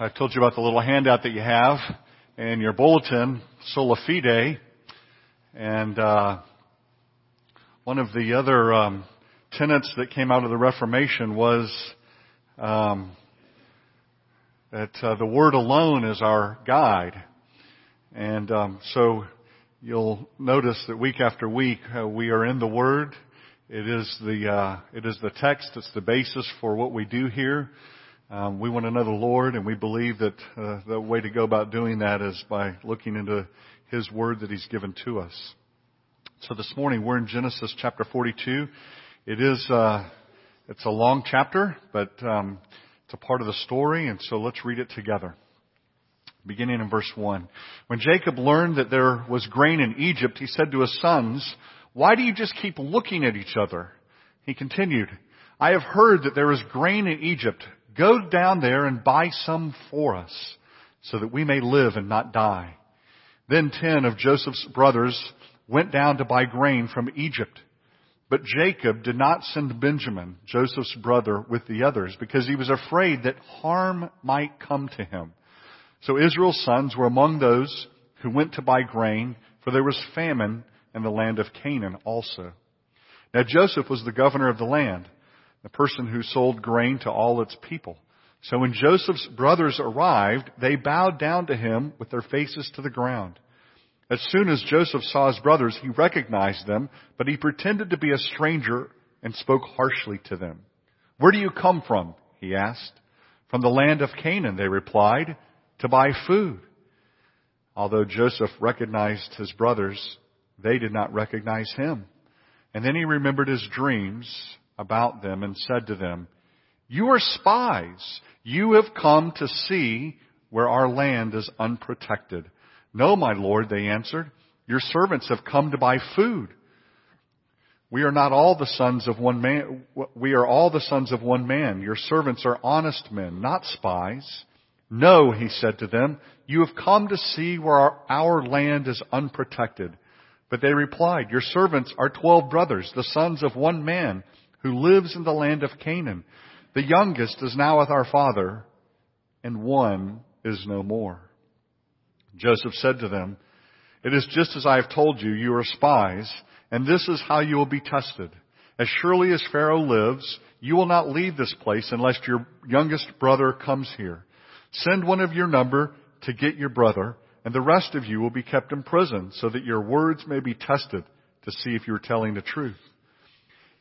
I told you about the little handout that you have in your bulletin, Sola Fide, and uh, one of the other um, tenets that came out of the Reformation was um, that uh, the Word alone is our guide, and um, so you'll notice that week after week uh, we are in the Word. It is the uh, it is the text that's the basis for what we do here. Um, we want to know the Lord, and we believe that uh, the way to go about doing that is by looking into His Word that He's given to us. So this morning we're in Genesis chapter 42. It is uh, it's a long chapter, but um, it's a part of the story, and so let's read it together. Beginning in verse one, when Jacob learned that there was grain in Egypt, he said to his sons, "Why do you just keep looking at each other?" He continued, "I have heard that there is grain in Egypt." Go down there and buy some for us so that we may live and not die. Then ten of Joseph's brothers went down to buy grain from Egypt. But Jacob did not send Benjamin, Joseph's brother, with the others because he was afraid that harm might come to him. So Israel's sons were among those who went to buy grain, for there was famine in the land of Canaan also. Now Joseph was the governor of the land the person who sold grain to all its people. So when Joseph's brothers arrived, they bowed down to him with their faces to the ground. As soon as Joseph saw his brothers, he recognized them, but he pretended to be a stranger and spoke harshly to them. Where do you come from? he asked. From the land of Canaan, they replied, to buy food. Although Joseph recognized his brothers, they did not recognize him. And then he remembered his dreams about them and said to them, You are spies. You have come to see where our land is unprotected. No, my lord, they answered. Your servants have come to buy food. We are not all the sons of one man. We are all the sons of one man. Your servants are honest men, not spies. No, he said to them, you have come to see where our, our land is unprotected. But they replied, your servants are twelve brothers, the sons of one man who lives in the land of Canaan. The youngest is now with our father, and one is no more. Joseph said to them, It is just as I have told you, you are spies, and this is how you will be tested. As surely as Pharaoh lives, you will not leave this place unless your youngest brother comes here. Send one of your number to get your brother, and the rest of you will be kept in prison so that your words may be tested to see if you are telling the truth.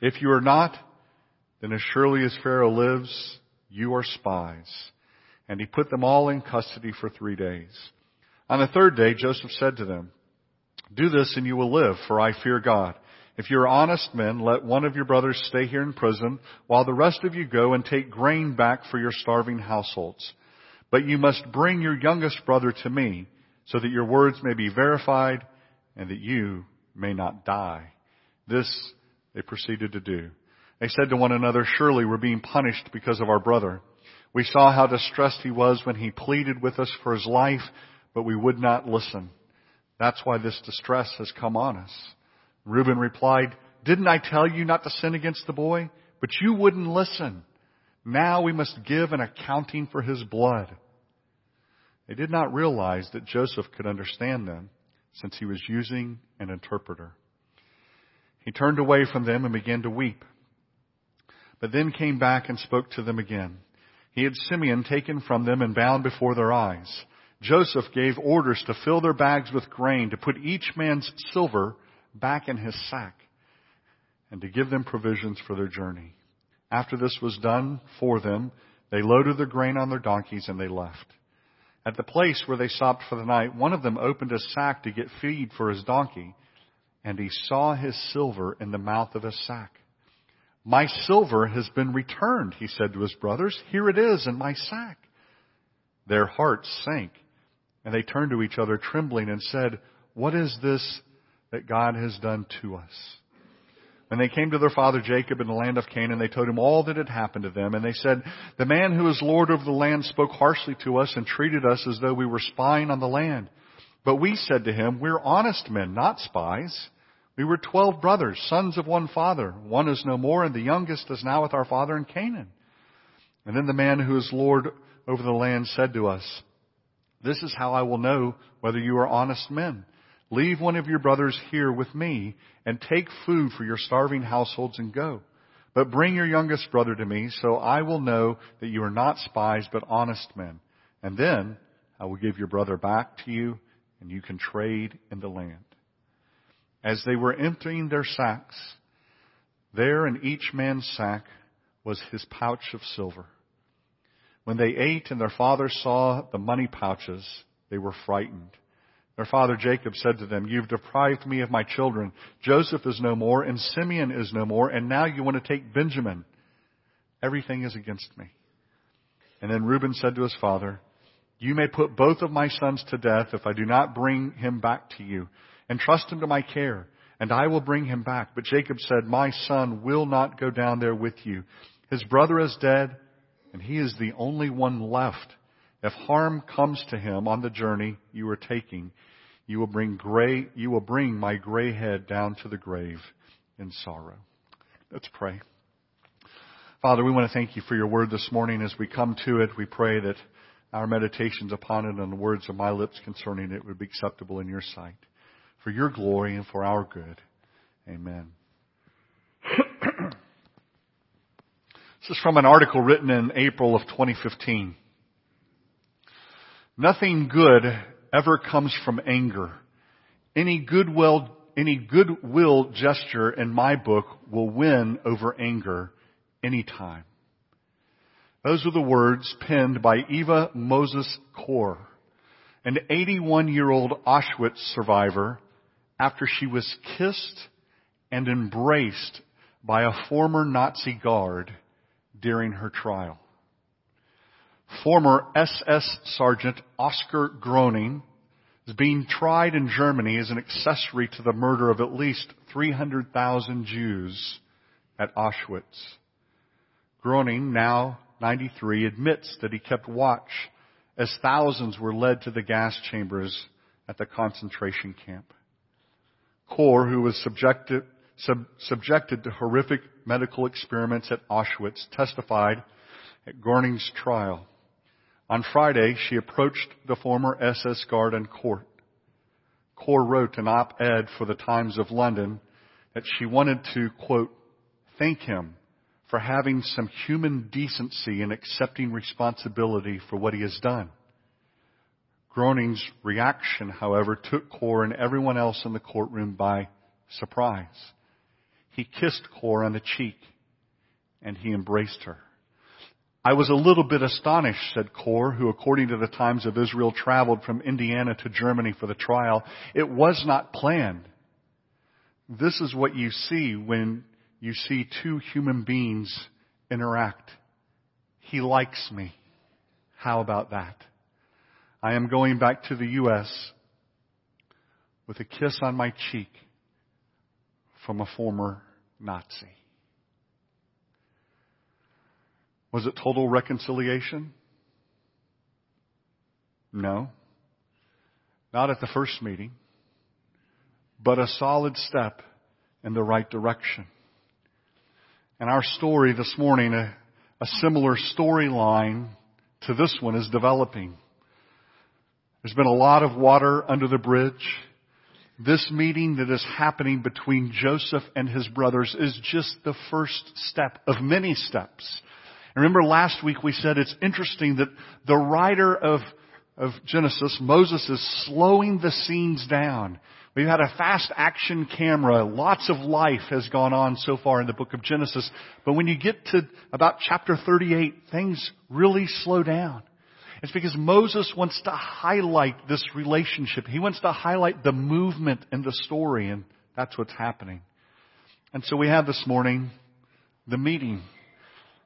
If you are not, then as surely as Pharaoh lives, you are spies. And he put them all in custody for three days. On the third day, Joseph said to them, Do this and you will live, for I fear God. If you are honest men, let one of your brothers stay here in prison, while the rest of you go and take grain back for your starving households. But you must bring your youngest brother to me, so that your words may be verified, and that you may not die. This they proceeded to do. They said to one another, surely we're being punished because of our brother. We saw how distressed he was when he pleaded with us for his life, but we would not listen. That's why this distress has come on us. Reuben replied, didn't I tell you not to sin against the boy? But you wouldn't listen. Now we must give an accounting for his blood. They did not realize that Joseph could understand them since he was using an interpreter. He turned away from them and began to weep. But then came back and spoke to them again. He had Simeon taken from them and bound before their eyes. Joseph gave orders to fill their bags with grain, to put each man's silver back in his sack, and to give them provisions for their journey. After this was done for them, they loaded the grain on their donkeys and they left. At the place where they stopped for the night, one of them opened a sack to get feed for his donkey and he saw his silver in the mouth of his sack. My silver has been returned, he said to his brothers. Here it is in my sack. Their hearts sank, and they turned to each other trembling and said, What is this that God has done to us? When they came to their father Jacob in the land of Canaan, they told him all that had happened to them, and they said, The man who is Lord over the land spoke harshly to us and treated us as though we were spying on the land. But we said to him, We're honest men, not spies. We were twelve brothers, sons of one father. One is no more, and the youngest is now with our father in Canaan. And then the man who is Lord over the land said to us, This is how I will know whether you are honest men. Leave one of your brothers here with me and take food for your starving households and go. But bring your youngest brother to me so I will know that you are not spies but honest men. And then I will give your brother back to you and you can trade in the land. As they were emptying their sacks, there in each man's sack was his pouch of silver. When they ate and their father saw the money pouches, they were frightened. Their father Jacob said to them, You've deprived me of my children. Joseph is no more, and Simeon is no more, and now you want to take Benjamin. Everything is against me. And then Reuben said to his father, You may put both of my sons to death if I do not bring him back to you, and trust him to my care, and I will bring him back. But Jacob said, My son will not go down there with you. His brother is dead, and he is the only one left. If harm comes to him on the journey you are taking, you will bring gray, you will bring my gray head down to the grave in sorrow. Let's pray. Father, we want to thank you for your word this morning. As we come to it, we pray that our meditations upon it and the words of my lips concerning it would be acceptable in your sight. For your glory and for our good. Amen. this is from an article written in April of 2015. Nothing good ever comes from anger. Any goodwill, any goodwill gesture in my book will win over anger anytime. Those are the words penned by Eva Moses Kor, an 81 year old Auschwitz survivor after she was kissed and embraced by a former Nazi guard during her trial. Former SS Sergeant Oskar Groening is being tried in Germany as an accessory to the murder of at least 300,000 Jews at Auschwitz. Groening, now 93, admits that he kept watch as thousands were led to the gas chambers at the concentration camp. Kor, who was subjected, sub, subjected to horrific medical experiments at Auschwitz, testified at Groening's trial. On Friday, she approached the former SS guard in court. Kor wrote an op-ed for the Times of London that she wanted to, quote, thank him for having some human decency in accepting responsibility for what he has done. Groening's reaction, however, took Kor and everyone else in the courtroom by surprise. He kissed Kor on the cheek and he embraced her. I was a little bit astonished, said Kor, who according to the Times of Israel traveled from Indiana to Germany for the trial. It was not planned. This is what you see when you see two human beings interact. He likes me. How about that? I am going back to the U.S. with a kiss on my cheek from a former Nazi. Was it total reconciliation? No. Not at the first meeting, but a solid step in the right direction. And our story this morning, a, a similar storyline to this one is developing. There's been a lot of water under the bridge. This meeting that is happening between Joseph and his brothers is just the first step of many steps Remember last week we said it's interesting that the writer of, of Genesis, Moses, is slowing the scenes down. We've had a fast action camera. Lots of life has gone on so far in the book of Genesis. But when you get to about chapter 38, things really slow down. It's because Moses wants to highlight this relationship. He wants to highlight the movement in the story, and that's what's happening. And so we have this morning the meeting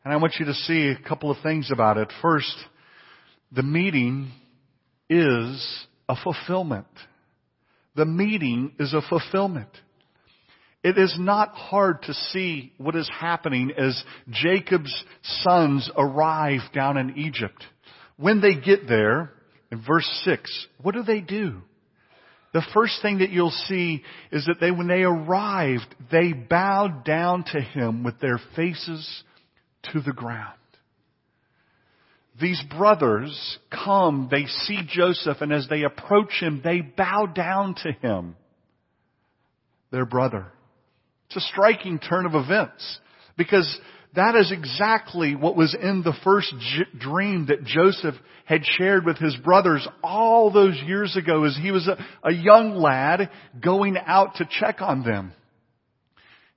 and I want you to see a couple of things about it. First, the meeting is a fulfillment. The meeting is a fulfillment. It is not hard to see what is happening as Jacob's sons arrive down in Egypt. When they get there, in verse 6, what do they do? The first thing that you'll see is that they, when they arrived, they bowed down to him with their faces to the ground. these brothers come, they see Joseph, and as they approach him, they bow down to him, their brother. It's a striking turn of events because that is exactly what was in the first j- dream that Joseph had shared with his brothers all those years ago as he was a, a young lad going out to check on them.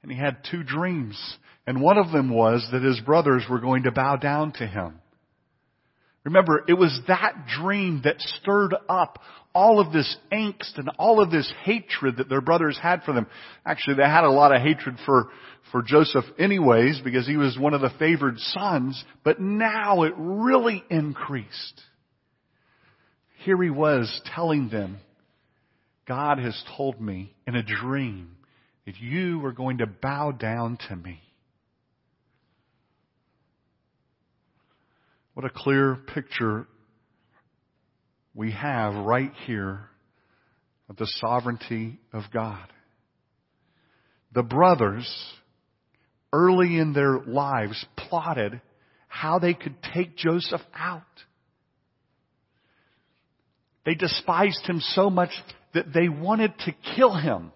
And he had two dreams. And one of them was that his brothers were going to bow down to him. Remember, it was that dream that stirred up all of this angst and all of this hatred that their brothers had for them. Actually, they had a lot of hatred for, for Joseph anyways because he was one of the favored sons, but now it really increased. Here he was telling them, God has told me in a dream that you are going to bow down to me. What a clear picture we have right here of the sovereignty of God. The brothers, early in their lives, plotted how they could take Joseph out. They despised him so much that they wanted to kill him.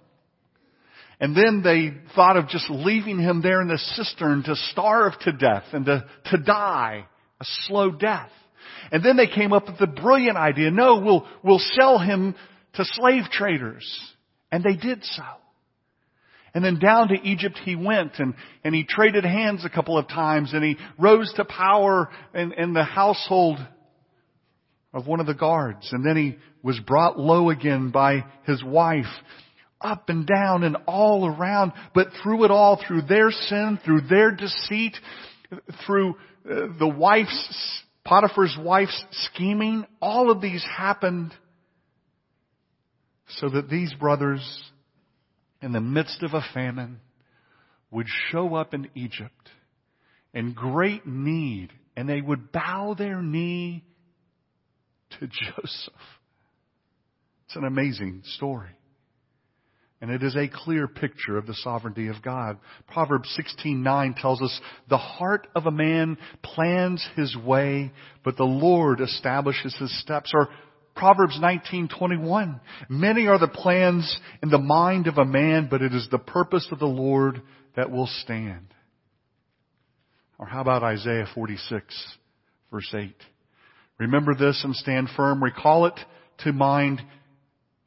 And then they thought of just leaving him there in the cistern to starve to death and to, to die a slow death. And then they came up with the brilliant idea, no, we'll, we'll sell him to slave traders. And they did so. And then down to Egypt he went and, and he traded hands a couple of times and he rose to power in, in the household of one of the guards. And then he was brought low again by his wife up and down and all around, but through it all, through their sin, through their deceit, through the wife's, Potiphar's wife's scheming, all of these happened so that these brothers, in the midst of a famine, would show up in Egypt in great need and they would bow their knee to Joseph. It's an amazing story. And it is a clear picture of the sovereignty of God. Proverbs 16:9 tells us, "The heart of a man plans his way, but the Lord establishes his steps." Or Proverbs 19:21, "Many are the plans in the mind of a man, but it is the purpose of the Lord that will stand." Or how about Isaiah 46 verse 8? Remember this and stand firm. Recall it to mind,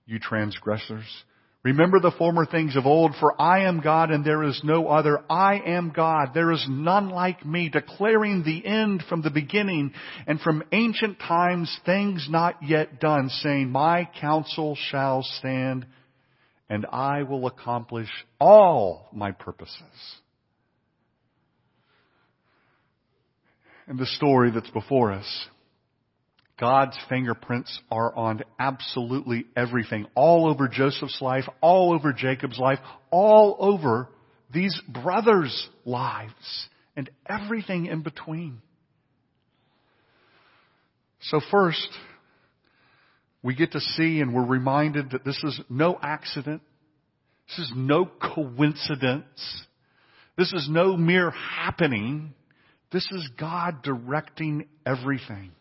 you transgressors. Remember the former things of old, for I am God and there is no other. I am God. There is none like me, declaring the end from the beginning and from ancient times things not yet done, saying, my counsel shall stand and I will accomplish all my purposes. And the story that's before us God's fingerprints are on absolutely everything. All over Joseph's life, all over Jacob's life, all over these brothers' lives, and everything in between. So first, we get to see and we're reminded that this is no accident. This is no coincidence. This is no mere happening. This is God directing everything.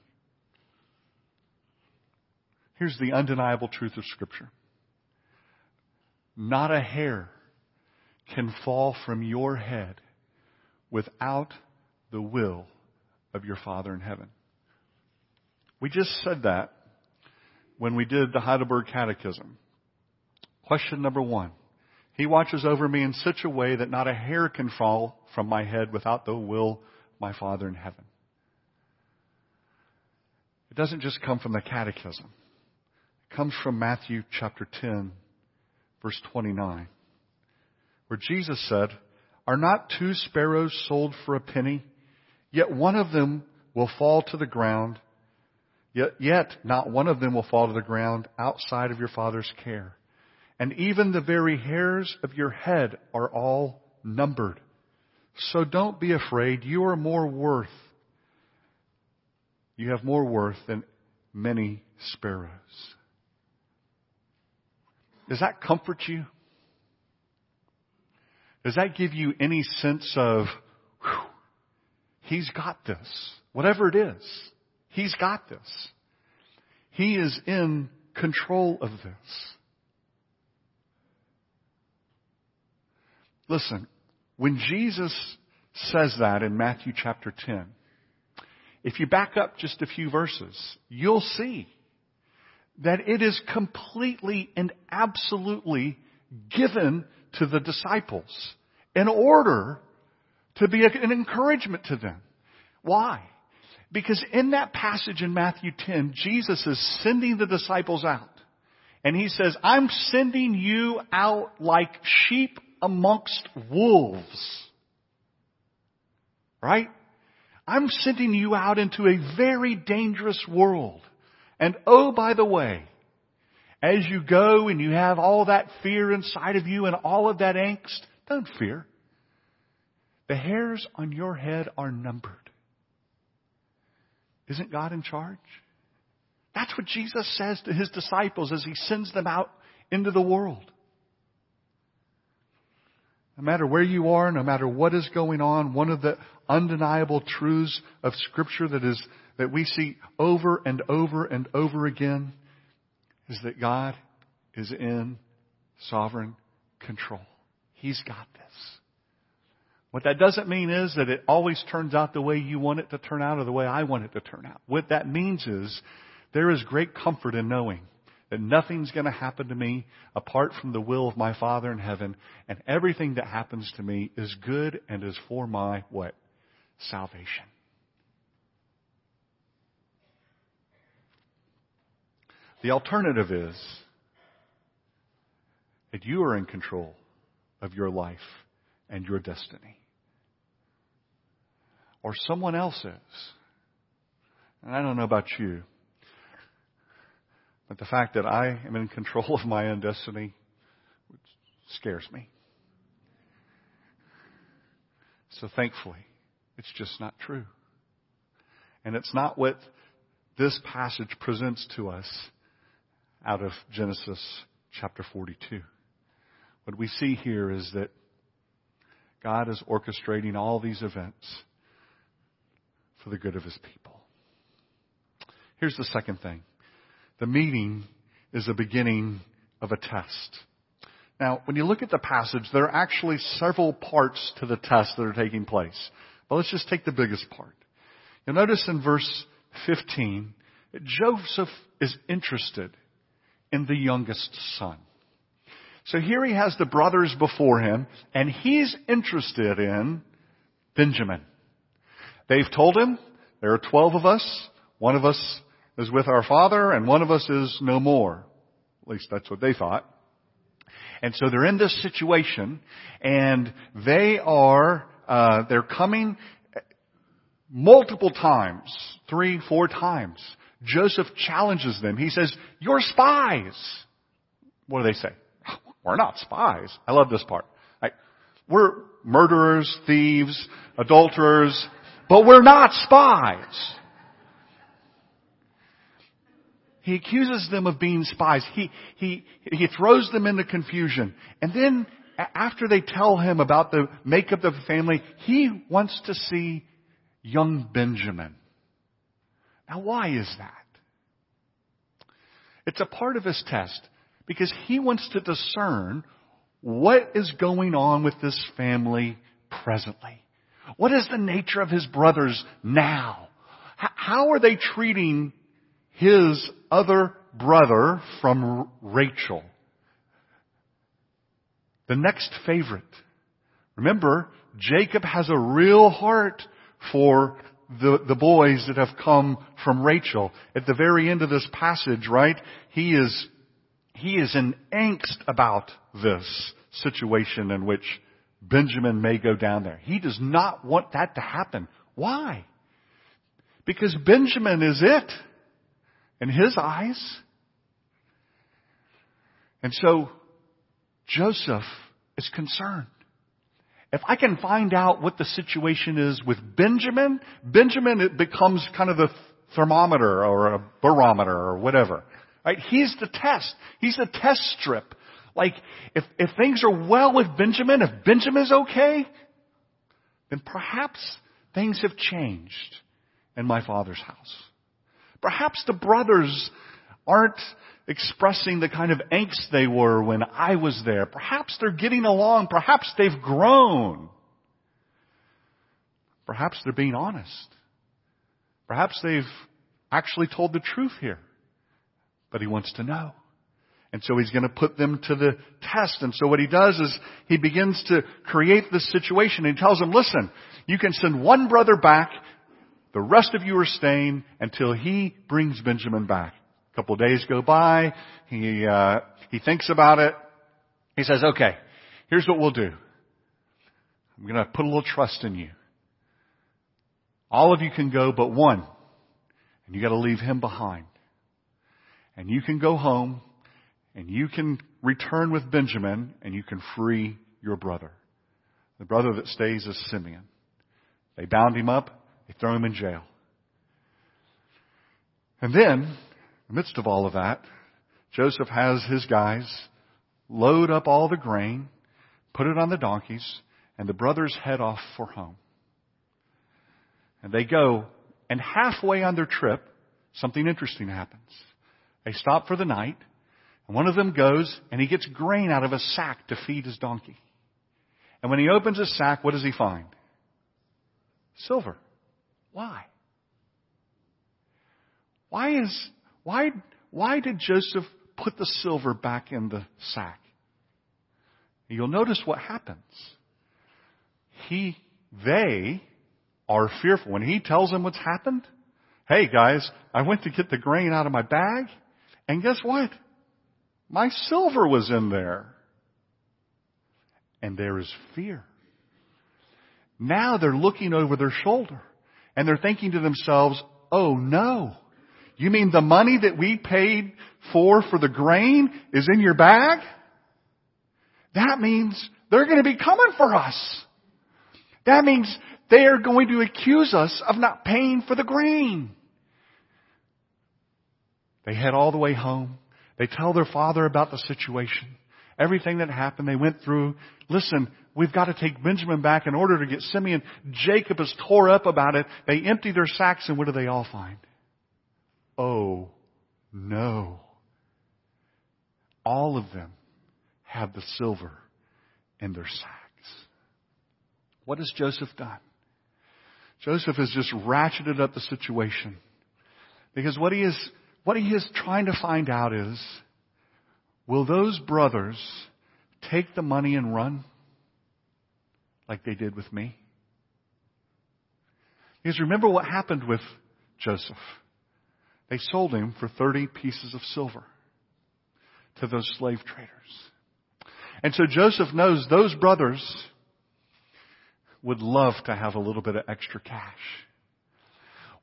Here's the undeniable truth of Scripture. Not a hair can fall from your head without the will of your Father in heaven. We just said that when we did the Heidelberg Catechism. Question number one. He watches over me in such a way that not a hair can fall from my head without the will of my Father in heaven. It doesn't just come from the Catechism comes from Matthew chapter 10, verse 29, where Jesus said, Are not two sparrows sold for a penny? Yet one of them will fall to the ground, yet, yet not one of them will fall to the ground outside of your Father's care. And even the very hairs of your head are all numbered. So don't be afraid. You are more worth. You have more worth than many sparrows. Does that comfort you? Does that give you any sense of, whew, he's got this, whatever it is? He's got this. He is in control of this. Listen, when Jesus says that in Matthew chapter 10, if you back up just a few verses, you'll see that it is completely and absolutely given to the disciples in order to be an encouragement to them. Why? Because in that passage in Matthew 10, Jesus is sending the disciples out. And he says, I'm sending you out like sheep amongst wolves. Right? I'm sending you out into a very dangerous world. And oh, by the way, as you go and you have all that fear inside of you and all of that angst, don't fear. The hairs on your head are numbered. Isn't God in charge? That's what Jesus says to his disciples as he sends them out into the world. No matter where you are, no matter what is going on, one of the undeniable truths of scripture that is, that we see over and over and over again is that God is in sovereign control. He's got this. What that doesn't mean is that it always turns out the way you want it to turn out or the way I want it to turn out. What that means is there is great comfort in knowing that nothing's going to happen to me apart from the will of my Father in heaven, and everything that happens to me is good and is for my what? Salvation. The alternative is that you are in control of your life and your destiny. Or someone else is. And I don't know about you, but the fact that I am in control of my own destiny scares me. So thankfully, it's just not true. And it's not what this passage presents to us out of Genesis chapter 42. What we see here is that God is orchestrating all these events for the good of His people. Here's the second thing. The meeting is the beginning of a test. Now, when you look at the passage, there are actually several parts to the test that are taking place. But let's just take the biggest part. You'll notice in verse 15, Joseph is interested in the youngest son. So here he has the brothers before him, and he's interested in Benjamin. They've told him, there are 12 of us, one of us is with our father and one of us is no more. At least that's what they thought. And so they're in this situation and they are, uh, they're coming multiple times, three, four times. Joseph challenges them. He says, you're spies. What do they say? We're not spies. I love this part. we're murderers, thieves, adulterers, but we're not spies. He accuses them of being spies. He, he, he throws them into confusion. And then after they tell him about the makeup of the family, he wants to see young Benjamin. Now why is that? It's a part of his test because he wants to discern what is going on with this family presently. What is the nature of his brothers now? How are they treating his other brother from Rachel. The next favorite. Remember, Jacob has a real heart for the, the boys that have come from Rachel. At the very end of this passage, right, he is, he is in angst about this situation in which Benjamin may go down there. He does not want that to happen. Why? Because Benjamin is it in his eyes. And so Joseph is concerned. If I can find out what the situation is with Benjamin, Benjamin it becomes kind of the thermometer or a barometer or whatever. Right? He's the test. He's the test strip. Like, if, if things are well with Benjamin, if Benjamin is okay, then perhaps things have changed in my father's house. Perhaps the brothers aren't expressing the kind of angst they were when I was there. Perhaps they're getting along. Perhaps they've grown. Perhaps they're being honest. Perhaps they've actually told the truth here. But he wants to know. And so he's going to put them to the test. And so what he does is he begins to create this situation. And he tells them, listen, you can send one brother back. The rest of you are staying until he brings Benjamin back. A couple of days go by. He, uh, he thinks about it. He says, okay, here's what we'll do. I'm going to put a little trust in you. All of you can go but one. And you got to leave him behind. And you can go home and you can return with Benjamin and you can free your brother. The brother that stays is Simeon. They bound him up. They throw him in jail. And then, the midst of all of that, Joseph has his guys load up all the grain, put it on the donkeys, and the brothers head off for home. And they go, and halfway on their trip, something interesting happens. They stop for the night, and one of them goes and he gets grain out of a sack to feed his donkey. And when he opens his sack, what does he find? Silver. Why? Why is, why, why did Joseph put the silver back in the sack? You'll notice what happens. He, they are fearful. When he tells them what's happened, hey guys, I went to get the grain out of my bag, and guess what? My silver was in there. And there is fear. Now they're looking over their shoulder and they're thinking to themselves, oh no. You mean the money that we paid for for the grain is in your bag? That means they're going to be coming for us. That means they are going to accuse us of not paying for the grain. They head all the way home. They tell their father about the situation. Everything that happened, they went through. Listen, we've got to take Benjamin back in order to get Simeon. Jacob is tore up about it. They empty their sacks and what do they all find? Oh, no. All of them have the silver in their sacks. What has Joseph done? Joseph has just ratcheted up the situation. Because what he is, what he is trying to find out is, will those brothers take the money and run like they did with me? Because remember what happened with Joseph. They sold him for 30 pieces of silver to those slave traders. And so Joseph knows those brothers would love to have a little bit of extra cash.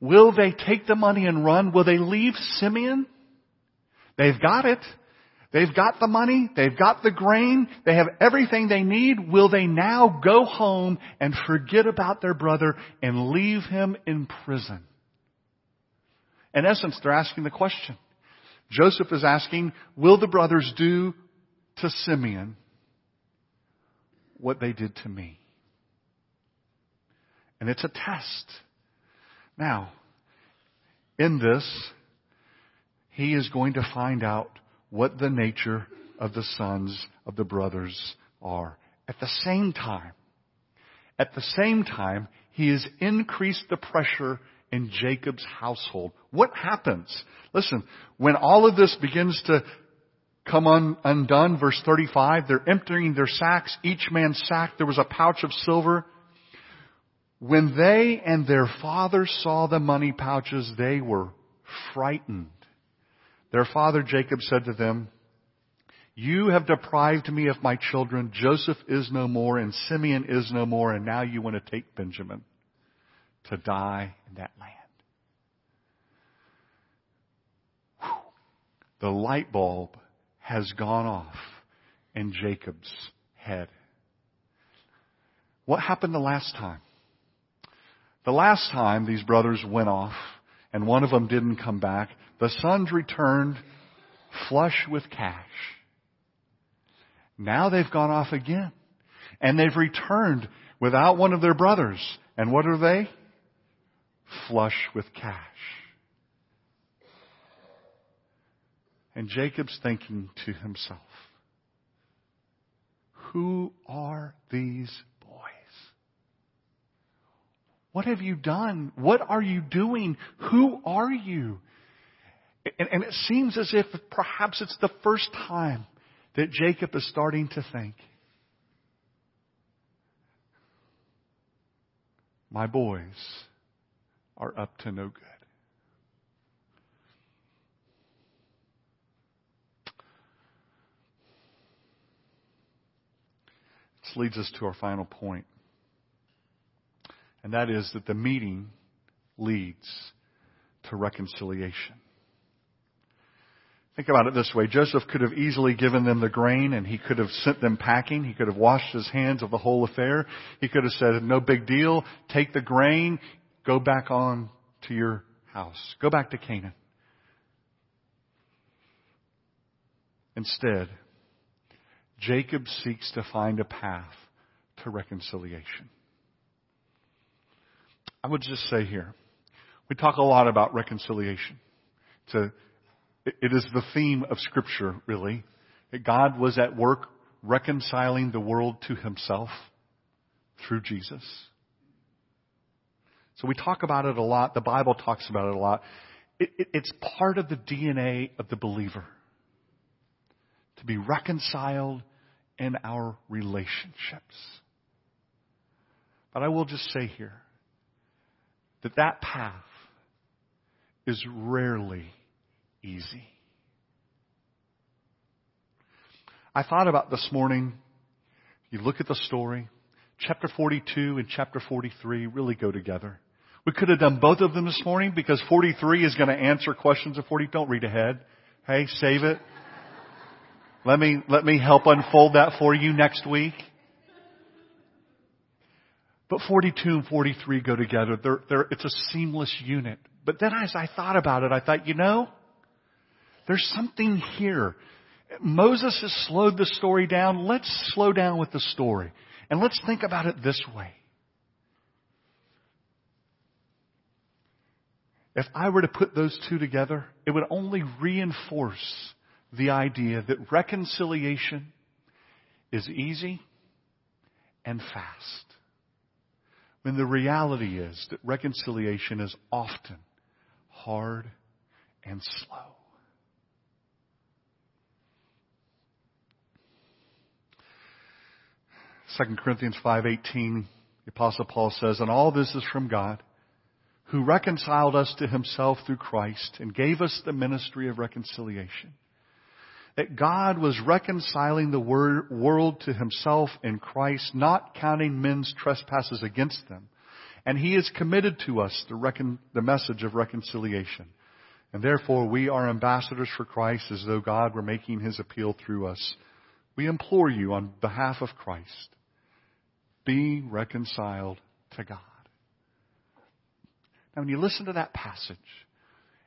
Will they take the money and run? Will they leave Simeon? They've got it. They've got the money. They've got the grain. They have everything they need. Will they now go home and forget about their brother and leave him in prison? In essence, they're asking the question. Joseph is asking, will the brothers do to Simeon what they did to me? And it's a test. Now, in this, he is going to find out what the nature of the sons of the brothers are. At the same time, at the same time, he has increased the pressure in Jacob's household. What happens? Listen, when all of this begins to come un, undone, verse 35, they're emptying their sacks, each man's sack, there was a pouch of silver. When they and their father saw the money pouches, they were frightened. Their father Jacob said to them, You have deprived me of my children. Joseph is no more and Simeon is no more, and now you want to take Benjamin to die in that land. Whew. The light bulb has gone off in Jacob's head. What happened the last time? The last time these brothers went off and one of them didn't come back, the sons returned flush with cash. Now they've gone off again. And they've returned without one of their brothers. And what are they? Flush with cash. And Jacob's thinking to himself, Who are these boys? What have you done? What are you doing? Who are you? And, and it seems as if perhaps it's the first time that Jacob is starting to think, My boys are up to no good. This leads us to our final point, and that is that the meeting leads to reconciliation. Think about it this way. Joseph could have easily given them the grain and he could have sent them packing. He could have washed his hands of the whole affair. He could have said, no big deal. Take the grain. Go back on to your house. Go back to Canaan. Instead, Jacob seeks to find a path to reconciliation. I would just say here, we talk a lot about reconciliation. It's a it is the theme of Scripture, really. That God was at work reconciling the world to Himself through Jesus. So we talk about it a lot. The Bible talks about it a lot. It, it, it's part of the DNA of the believer to be reconciled in our relationships. But I will just say here that that path is rarely easy. I thought about this morning, you look at the story, chapter 42 and chapter 43 really go together. We could have done both of them this morning because 43 is going to answer questions of 40. Don't read ahead. Hey, save it. Let me, let me help unfold that for you next week. But 42 and 43 go together. They're, they're, it's a seamless unit. But then as I thought about it, I thought, you know, there's something here. Moses has slowed the story down. Let's slow down with the story. And let's think about it this way. If I were to put those two together, it would only reinforce the idea that reconciliation is easy and fast. When the reality is that reconciliation is often hard and slow. Second Corinthians 5:18 the apostle Paul says and all this is from God who reconciled us to himself through Christ and gave us the ministry of reconciliation. That God was reconciling the world to himself in Christ not counting men's trespasses against them. And he has committed to us the, recon, the message of reconciliation. And therefore we are ambassadors for Christ as though God were making his appeal through us. We implore you on behalf of Christ be reconciled to God. Now, when you listen to that passage,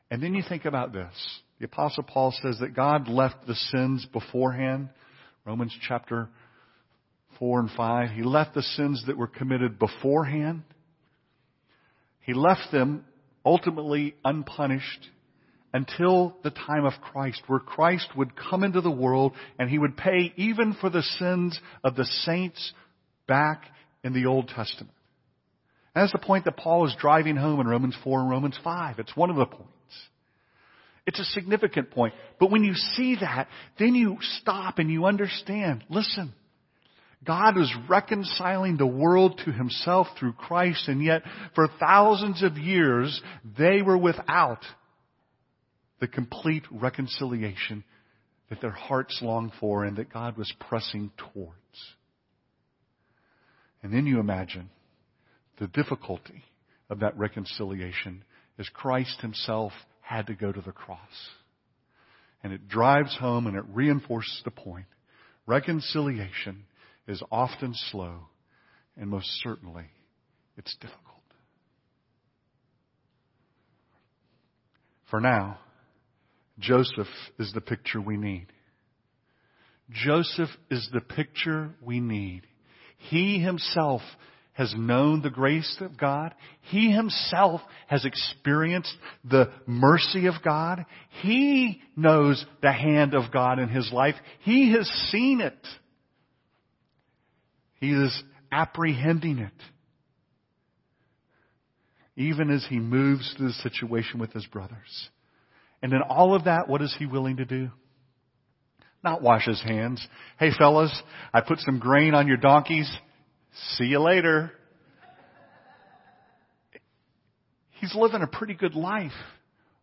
and then you think about this, the Apostle Paul says that God left the sins beforehand. Romans chapter 4 and 5. He left the sins that were committed beforehand. He left them ultimately unpunished until the time of Christ, where Christ would come into the world and he would pay even for the sins of the saints back in the Old Testament. That's the point that Paul is driving home in Romans 4 and Romans 5. It's one of the points. It's a significant point. But when you see that, then you stop and you understand. Listen, God is reconciling the world to himself through Christ, and yet for thousands of years, they were without the complete reconciliation that their hearts longed for and that God was pressing towards. And then you imagine the difficulty of that reconciliation is Christ himself had to go to the cross. And it drives home and it reinforces the point. Reconciliation is often slow and most certainly it's difficult. For now, Joseph is the picture we need. Joseph is the picture we need. He himself has known the grace of God. He himself has experienced the mercy of God. He knows the hand of God in his life. He has seen it. He is apprehending it. Even as he moves through the situation with his brothers. And in all of that, what is he willing to do? Not wash his hands. Hey fellas, I put some grain on your donkeys. See you later. He's living a pretty good life.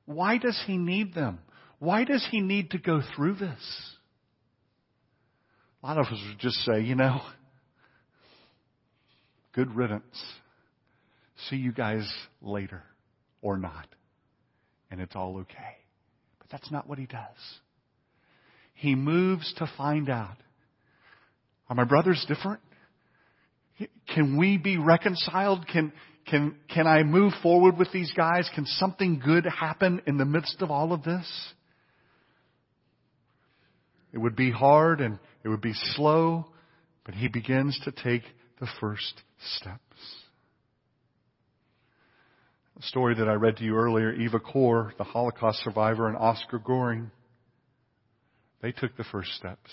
Why does he need them? Why does he need to go through this? A lot of us would just say, you know, good riddance. See you guys later or not. And it's all okay. But that's not what he does. He moves to find out. Are my brothers different? Can we be reconciled? Can, can, can I move forward with these guys? Can something good happen in the midst of all of this? It would be hard and it would be slow, but he begins to take the first steps. The story that I read to you earlier, Eva Kor, the Holocaust survivor, and Oskar Gröning, they took the first steps.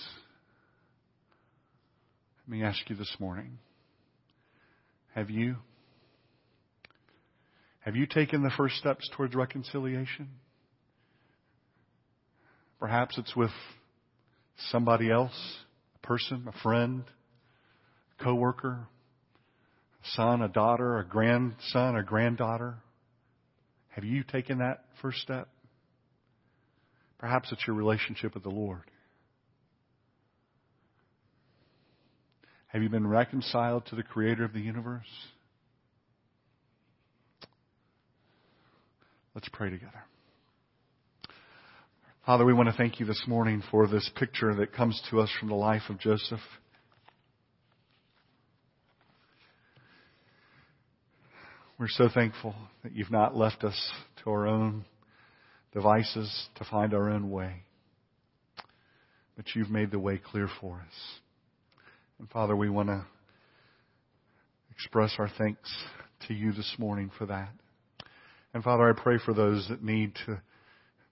Let me ask you this morning. Have you? Have you taken the first steps towards reconciliation? Perhaps it's with somebody else, a person, a friend, a coworker, a son, a daughter, a grandson, a granddaughter. Have you taken that first step? Perhaps it's your relationship with the Lord. Have you been reconciled to the Creator of the universe? Let's pray together. Father, we want to thank you this morning for this picture that comes to us from the life of Joseph. We're so thankful that you've not left us to our own devices to find our own way. But you've made the way clear for us. And Father, we want to express our thanks to you this morning for that. And Father, I pray for those that need to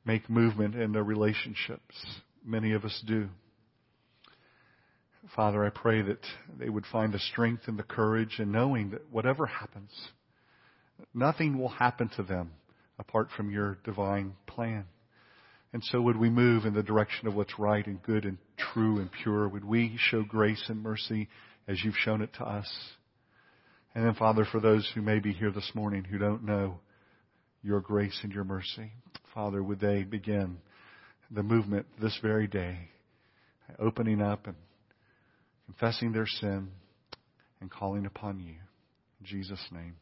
make movement in their relationships. Many of us do. Father, I pray that they would find the strength and the courage in knowing that whatever happens, nothing will happen to them apart from your divine plan. And so would we move in the direction of what's right and good and true and pure? Would we show grace and mercy as you've shown it to us? And then Father, for those who may be here this morning who don't know your grace and your mercy, Father, would they begin the movement this very day, opening up and confessing their sin and calling upon you. In Jesus' name.